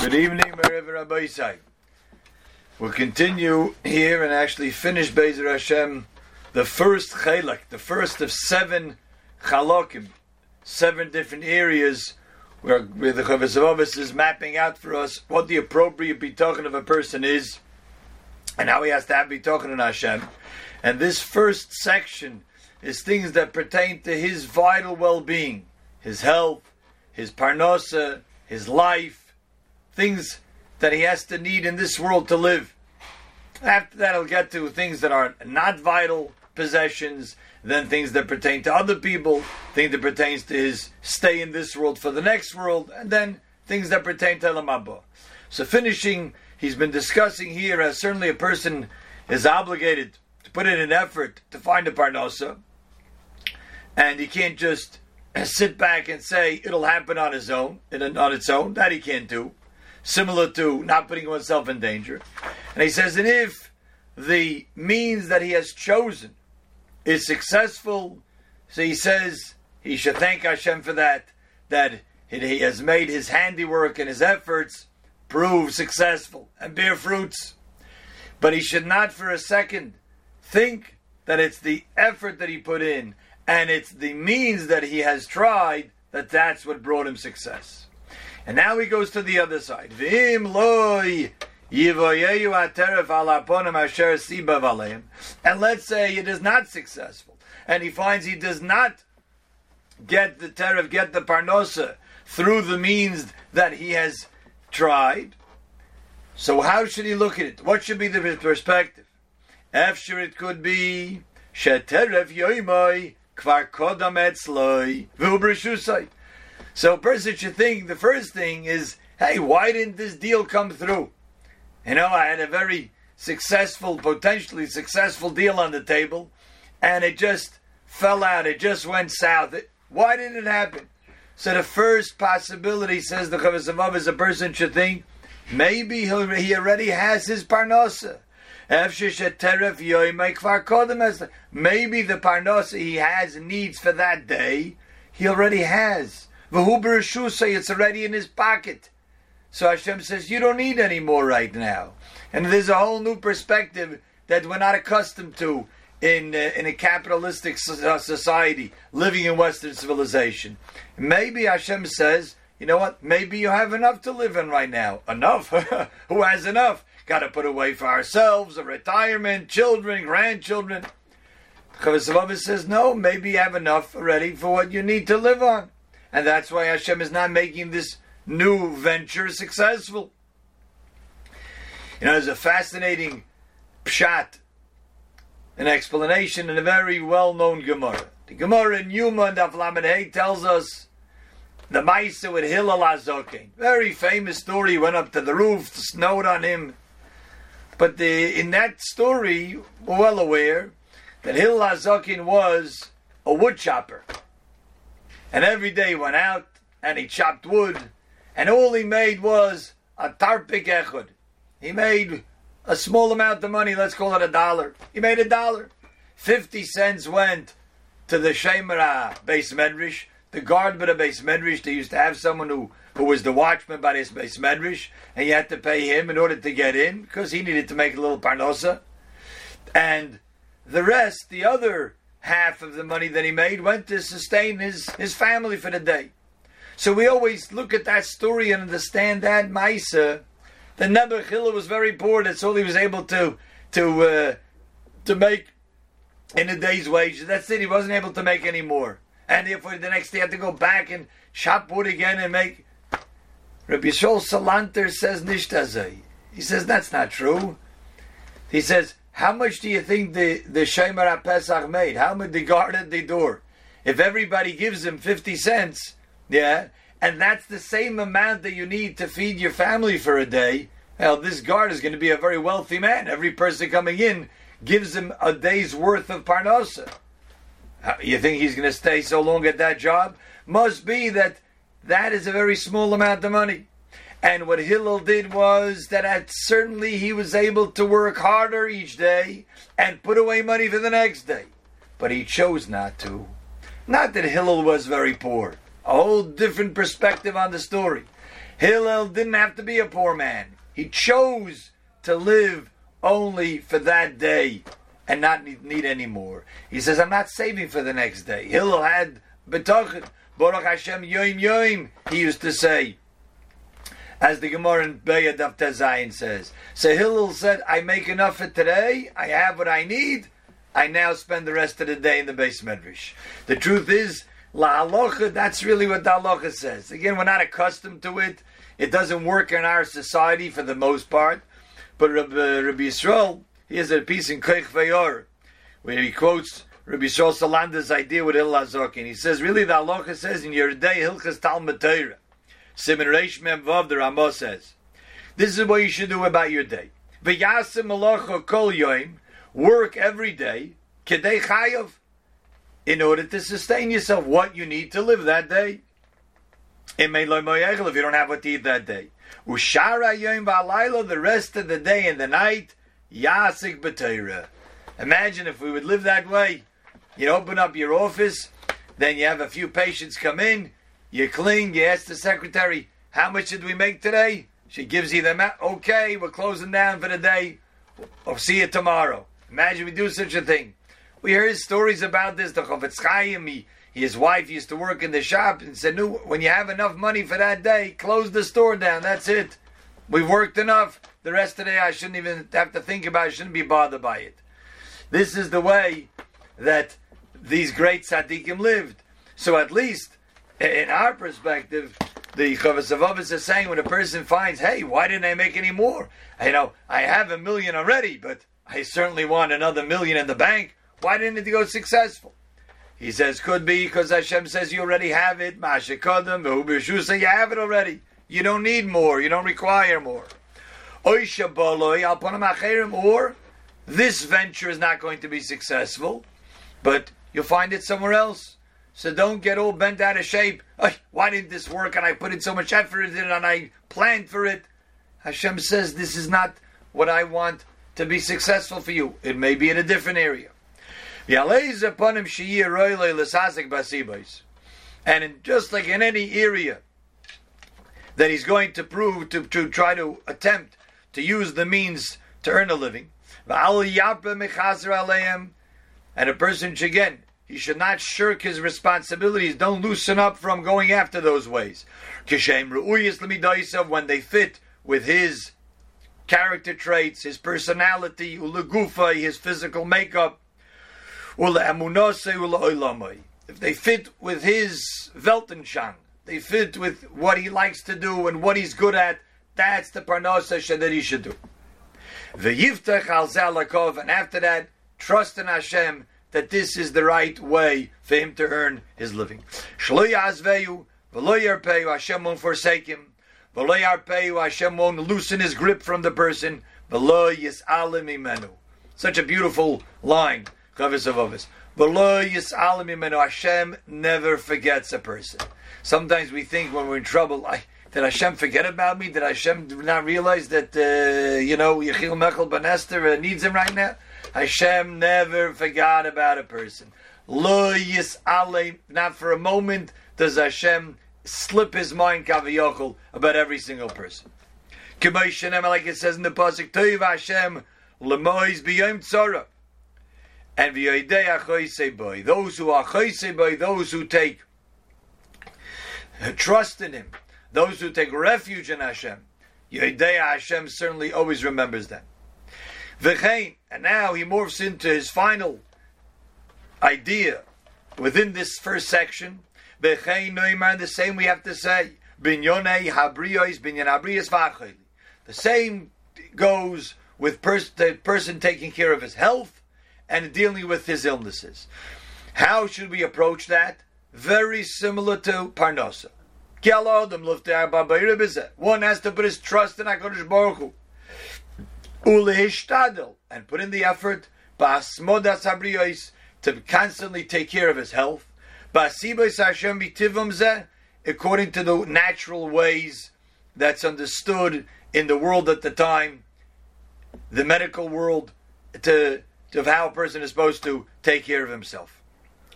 Good evening, Merev Rabbi Isai. We'll continue here and actually finish Bezer Hashem, the first chalak, the first of seven chalakim, seven different areas where, where the Chovos is mapping out for us what the appropriate bitochen of a person is and how he has to have bitochen in Hashem. And this first section is things that pertain to his vital well-being, his health, his parnosa, his life, things that he has to need in this world to live. After that, he'll get to things that are not vital possessions, then things that pertain to other people, things that pertains to his stay in this world for the next world, and then things that pertain to Elamabba. So finishing, he's been discussing here as certainly a person is obligated to put in an effort to find a parnosa, and he can't just sit back and say it'll happen on his own, on its own. That he can't do similar to not putting oneself in danger. And he says, and if the means that he has chosen is successful, so he says he should thank Hashem for that, that he has made his handiwork and his efforts prove successful and bear fruits. But he should not for a second think that it's the effort that he put in and it's the means that he has tried that that's what brought him success. And now he goes to the other side. Vim loy and let's say it is not successful, and he finds he does not get the teref, get the parnosa through the means that he has tried. So how should he look at it? What should be the perspective? After it could be sheteref yoimoi kvar kodam etzloi. So a person should think the first thing is, hey, why didn't this deal come through? You know, I had a very successful, potentially successful deal on the table, and it just fell out. It just went south. It, why didn't it happen? So the first possibility, says the Chavasavav, is a person should think, maybe he already has his parnosa. Maybe the parnosa he has needs for that day, he already has. Say it's already in his pocket. So Hashem says, you don't need any more right now. And there's a whole new perspective that we're not accustomed to in, uh, in a capitalistic society, living in Western civilization. Maybe Hashem says, you know what, maybe you have enough to live in right now. Enough? Who has enough? Got to put away for ourselves, a retirement, children, grandchildren. Chavasavava says, no, maybe you have enough already for what you need to live on. And that's why Hashem is not making this new venture successful. You know, there's a fascinating pshat, an explanation in a very well-known Gemara. The Gemara in Yuma and Aflamed tells us the Maisa with Hillel Azokin. Very famous story. He went up to the roof, snowed on him. But the, in that story, we're well aware that Hillel Azokin was a wood chopper. And every day he went out and he chopped wood and all he made was a tarpik echud. He made a small amount of money, let's call it a dollar. He made a dollar. Fifty cents went to the Shemara beis Medrash, the guard by the beis Medrash. They used to have someone who, who was the watchman by this beis Medrash, and you had to pay him in order to get in because he needed to make a little parnosa. And the rest, the other half of the money that he made, went to sustain his, his family for the day. So we always look at that story and understand that Maisa. The Nebuchadnezzar was very poor. That's all he was able to to uh, to make in a day's wage. That's it. He wasn't able to make any more, and therefore the next day he had to go back and chop wood again and make. Rabbi Shol Salanter says nishtazay. He says that's not true. He says, how much do you think the the Shemar Pesach made? How much they guarded the door? If everybody gives him fifty cents, yeah, and that's the same amount that you need to feed your family for a day. Well, this guard is going to be a very wealthy man. Every person coming in gives him a day's worth of parnasa. Uh, you think he's going to stay so long at that job? Must be that that is a very small amount of money. And what Hillel did was that certainly he was able to work harder each day and put away money for the next day. But he chose not to. Not that Hillel was very poor a whole different perspective on the story. Hillel didn't have to be a poor man. He chose to live only for that day and not need, need any more. He says, I'm not saving for the next day. Hillel had betachin. Baruch Hashem yoim yoim, he used to say. As the Gemara in Bayad of Tezayin says. So Hillel said, I make enough for today, I have what I need, I now spend the rest of the day in the beis medrash. The truth is, La halacha, that's really what the halacha says. Again, we're not accustomed to it. It doesn't work in our society for the most part. But Rabbi, uh, Rabbi Yisrael, he has a piece in Koich Vayor, where he quotes Rabbi Yisrael Salanter's idea with Hillel Azokin. He says, really, the halacha says in your day, Hilchas Talmud Torah, Simon Reish Mem Vav, the Ramah says, this is what you should do about your day. V'yasim malacha kol yoim, work every day, kedei chayav, in order to sustain yourself, what you need to live that day. If you don't have what to eat that day. Ushara the rest of the day and the night, yasik b'teira. Imagine if we would live that way. You open up your office, then you have a few patients come in, you clean, you ask the secretary, how much did we make today? She gives you the amount. Okay, we're closing down for the day. I'll see you tomorrow. Imagine we do such a thing. We heard stories about this. The Chofetz Chaim, he, his wife used to work in the shop and said, "No, when you have enough money for that day, close the store down. That's it. We've worked enough. The rest of the day, I shouldn't even have to think about. it. I shouldn't be bothered by it." This is the way that these great tzaddikim lived. So at least, in our perspective, the Chavos is saying when a person finds, hey, why didn't I make any more? You know, I have a million already, but I certainly want another million in the bank. Why didn't it go successful? He says, could be because Hashem says you already have it. Mashikodim, say you have it already. You don't need more. You don't require more. Or this venture is not going to be successful, but you'll find it somewhere else. So don't get all bent out of shape. Why didn't this work? And I put in so much effort in it and I planned for it. Hashem says this is not what I want to be successful for you. It may be in a different area. And in, just like in any area that he's going to prove to, to try to attempt to use the means to earn a living, and a person should again he should not shirk his responsibilities. Don't loosen up from going after those ways. When they fit with his character traits, his personality, his physical makeup, if they fit with his Weltanschauung, they fit with what he likes to do and what he's good at, that's the parnasa that he should do. And after that, trust in Hashem that this is the right way for him to earn his living. Hashem won't forsake him. Hashem won't loosen his grip from the person. Such a beautiful line. Hashem never forgets a person. Sometimes we think when we're in trouble, I, did Hashem forget about me? Did Hashem not realize that, uh, you know, Yechiel Mechel Ben Esther uh, needs him right now? Hashem never forgot about a person. Lo yis'alei, not for a moment does Hashem slip his mind kaviyachol about every single person. Like it says in the pasuk, Toiv Hashem lemois b'yom tzara and boy, those who are boy, those who take trust in Him, those who take refuge in Hashem, Yodei Hashem certainly always remembers them. V'chein, and now he morphs into his final idea within this first section. The same we have to say. The same goes with pers- the person taking care of his health and dealing with his illnesses. How should we approach that? Very similar to Parnasa. One has to put his trust in HaKadosh Baruch Hu. And put in the effort to constantly take care of his health. According to the natural ways that's understood in the world at the time, the medical world, to of how a person is supposed to take care of himself.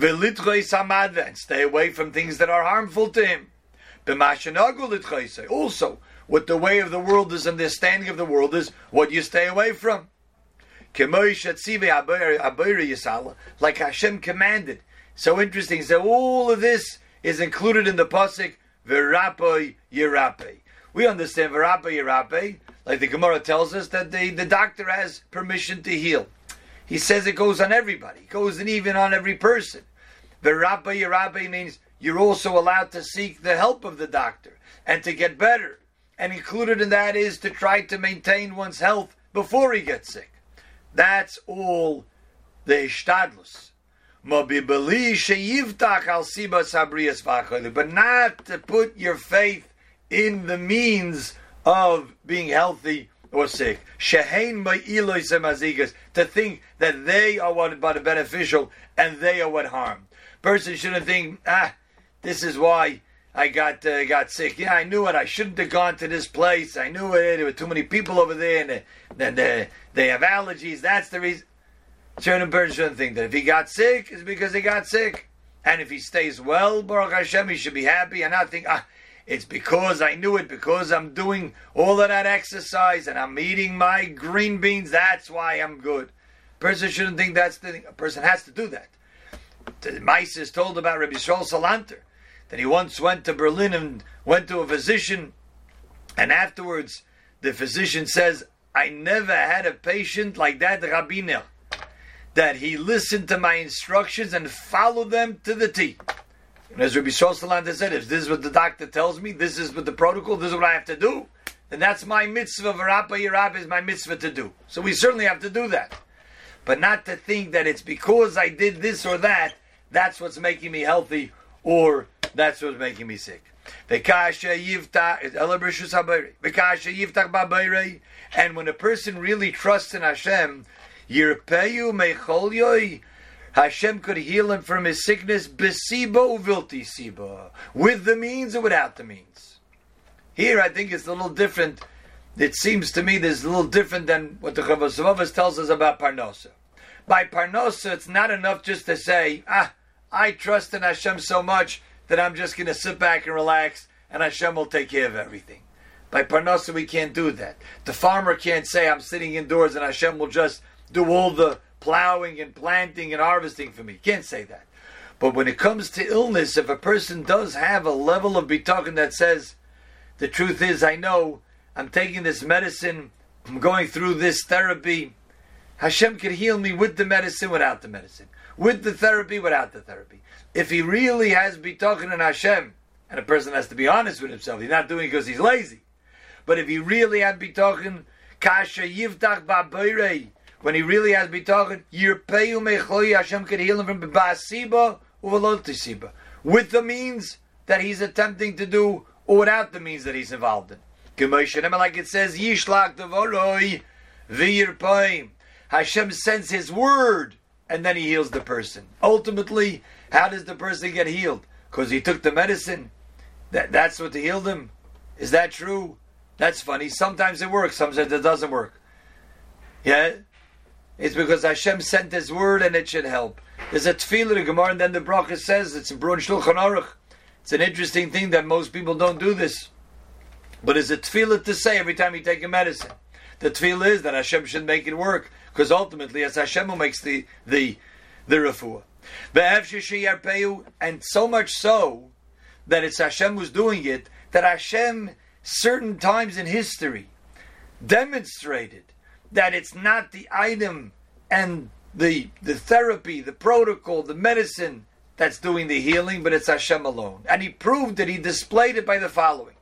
And stay away from things that are harmful to him. Also, what the way of the world is, understanding of the world is what you stay away from. Like Hashem commanded. So interesting. So all of this is included in the pasuk V'rapoi Yirape. We understand V'rapoi Yirape, like the Gemara tells us that the, the doctor has permission to heal. He says it goes on everybody. It goes and even on every person. V'rapoi Yirape means you're also allowed to seek the help of the doctor and to get better. And included in that is to try to maintain one's health before he gets sick. That's all the ishtadlus. But not to put your faith in the means of being healthy or sick. To think that they are what are beneficial and they are what harm. Person shouldn't think, ah, this is why I got uh, got sick. Yeah, I knew it. I shouldn't have gone to this place. I knew it. There were too many people over there, and then they, they have allergies. That's the reason. Person shouldn't think that if he got sick, it's because he got sick. And if he stays well, Baruch Hashem, he should be happy and not think, ah, it's because I knew it, because I'm doing all of that exercise and I'm eating my green beans, that's why I'm good. Person shouldn't think that's the thing. A person has to do that. The Mice is told about Rabbi Shaul Salanter that he once went to Berlin and went to a physician, and afterwards the physician says, I never had a patient like that Rabbiner that he listened to my instructions and followed them to the T. And as Rabbi Shosaland said, if this is what the doctor tells me, this is what the protocol, this is what I have to do, then that's my mitzvah. Varapa Yirab is my mitzvah to do. So we certainly have to do that. But not to think that it's because I did this or that, that's what's making me healthy, or that's what's making me sick. And when a person really trusts in Hashem. Hashem could heal him from his sickness with the means or without the means. Here, I think it's a little different. It seems to me there's a little different than what the Chavosavavas tells us about Parnosa. By Parnosa, it's not enough just to say, ah, I trust in Hashem so much that I'm just going to sit back and relax and Hashem will take care of everything. By Parnosa, we can't do that. The farmer can't say, I'm sitting indoors and Hashem will just do all the plowing and planting and harvesting for me. Can't say that. But when it comes to illness, if a person does have a level of bitachon that says, the truth is, I know I'm taking this medicine, I'm going through this therapy, Hashem could heal me with the medicine, without the medicine, with the therapy, without the therapy. If he really has bitachon in Hashem, and a person has to be honest with himself, he's not doing it because he's lazy. But if he really had bitachon, kasha yivtach ba'beirei, when he really has bitachon, Yirpeu Mechoy Hashem could heal him from Basiba Uvalotisiba. With the means that he's attempting to do, or without the means that he's involved in. Like it says, Yishlak Devoroi V'yirpoim. Hashem sends His word, and then He heals the person. Ultimately, how does the person get healed? Because he took the medicine. That that's what healed him. Is that true? That's funny. Sometimes it works. Sometimes it doesn't work. Yeah. It's because Hashem sent His word and it should help. There's a tefillah in Gemara, and then the bracha says it's in Brun Shulchan Aruch. It's an interesting thing that most people don't do this, but it's a tefillah to say every time you take a medicine. The tefillah is that Hashem should make it work because ultimately it's Hashem who makes the the the refuah. And so much so that it's Hashem who's doing it, that Hashem certain times in history demonstrated that it's not the item and the the therapy, the protocol, the medicine that's doing the healing, but it's Hashem alone. And he proved it, he displayed it by the following.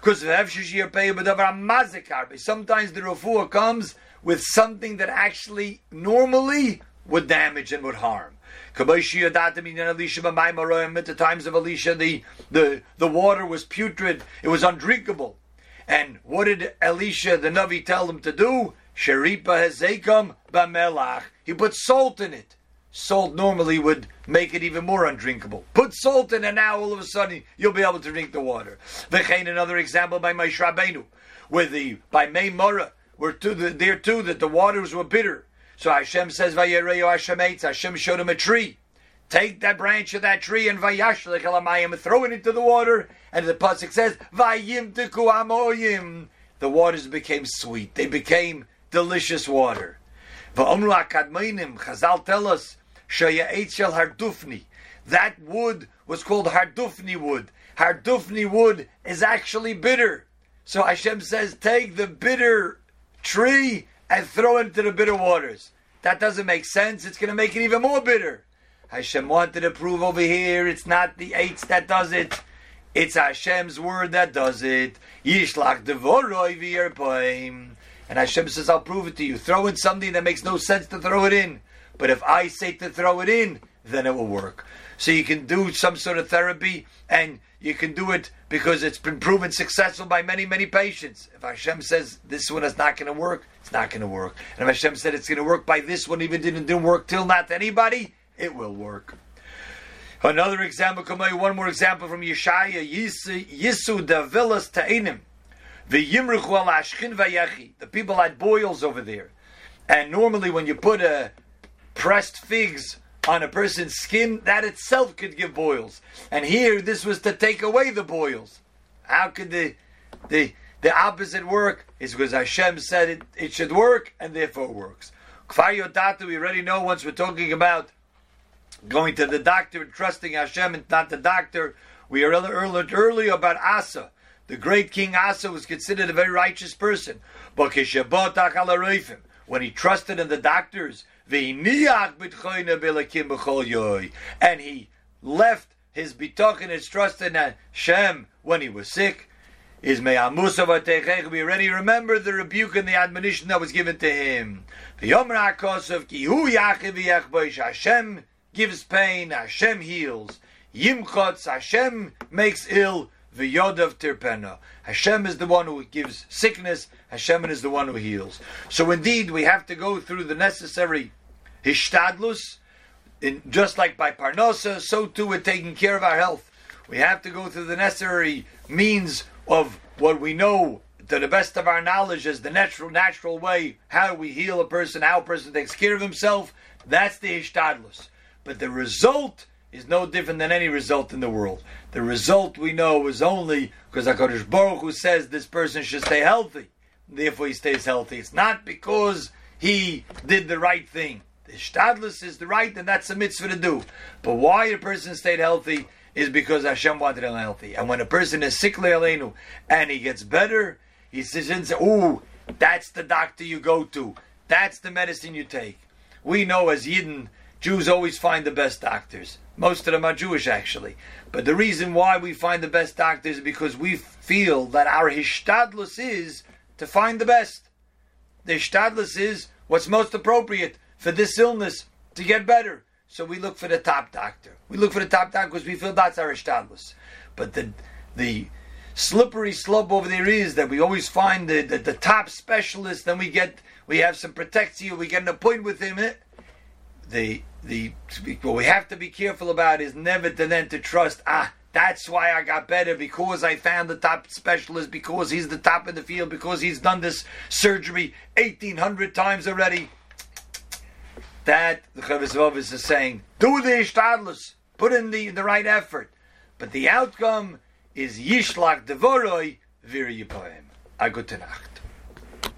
Because sometimes the refuah comes with something that actually normally would damage and would harm. At the times of Elisha, the, the, the water was putrid, it was undrinkable. And what did Elisha the Navi tell them to do? Sheripa hezekum b'melach. He put salt in it. Salt normally would make it even more undrinkable. Put salt in, and now all of a sudden you'll be able to drink the water. V'chein another example by Moshe Rabbeinu, where the by Mei Mora, where to the, there too that the waters were bitter. So Hashem says, "Vayereyo Hashem Eitz." Hashem showed him a tree take that branch of that tree and vayashlich alamayim throw it into the water. And the pasuk says, vayim amoyim. The waters became sweet. They became delicious water. Va'omru akadmeinim. Chazal tell us, shaya shel hardufni. That wood was called hardufni wood. Hardufni wood is actually bitter. So Hashem says, take the bitter tree and throw it into the bitter waters. That doesn't make sense. It's going to make it even more bitter. Hashem wanted to prove over here it's not the eights that does it. It's Hashem's word that does it. Yishlach devoroi v'yerpoim. And Hashem says, I'll prove it to you. Throw in something that makes no sense to throw it in. But if I say to throw it in, then it will work. So you can do some sort of therapy and you can do it because it's been proven successful by many, many patients. If Hashem says this one is not going to work, it's not going to work. And if Hashem said it's going to work by this one, even didn't, didn't work till not anybody, it will work. Another example, one more example from Yeshaya, Yisu Davilas Ta'inim. The people had boils over there. And normally when you put a pressed figs on a person's skin, that itself could give boils. And here, this was to take away the boils. How could the the the opposite work? Is because Hashem said it, it should work, and therefore works. Kfar we already know once we're talking about going to the doctor and trusting Hashem and not the doctor. We learned earlier about Asa. The great king Asa was considered a very righteous person. But when he trusted in the doctors, and he left his bitoch and his trust in Hashem when he was sick, is we already remember the rebuke and the admonition that was given to him. Hashem gives pain, Hashem heals. Yimchotz, Hashem makes ill. V'yodav tirpena. Hashem is the one who gives sickness. Hashem is the one who heals. So indeed, we have to go through the necessary hishtadlus. In, just like by parnosa, so too with taking care of our health. We have to go through the necessary means of what we know to the best of our knowledge as the natural natural way. How we heal a person, how a person takes care of himself. That's the hishtadlus. But the result is no different than any result in the world. The result we know is only because HaKadosh Baruch Hu says this person should stay healthy. Therefore he stays healthy. It's not because he did the right thing. The shtadlus is the right, and that's a mitzvah to do. But why a person stayed healthy is because Hashem wanted him healthy. And when a person is sickly alenu and he gets better, he says, "Ooh, that's the doctor you go to. That's the medicine you take." We know as Yidden Jews always find the best doctors. Most of them are Jewish, actually. But the reason why we find the best doctors is because we feel that our hishtadlus is to find the best. The hishtadlus is what's most appropriate for this illness to get better. So we look for the top doctor. We look for the top doctor because we feel that's our hishtadlus. But the the slippery slope over there is that we always find the, the, the top specialist, then we get we have some protection, we get an appointment with him. Eh? the the what we have to be careful about is never to then to trust ah that's why I got better because I found the top specialist because he's the top in the field because he's done this surgery 1800 times already. That the Chavis is saying do the ishtadlus. Put in the, the right effort. But the outcome is yishlach devoroi vir yipoim a good nacht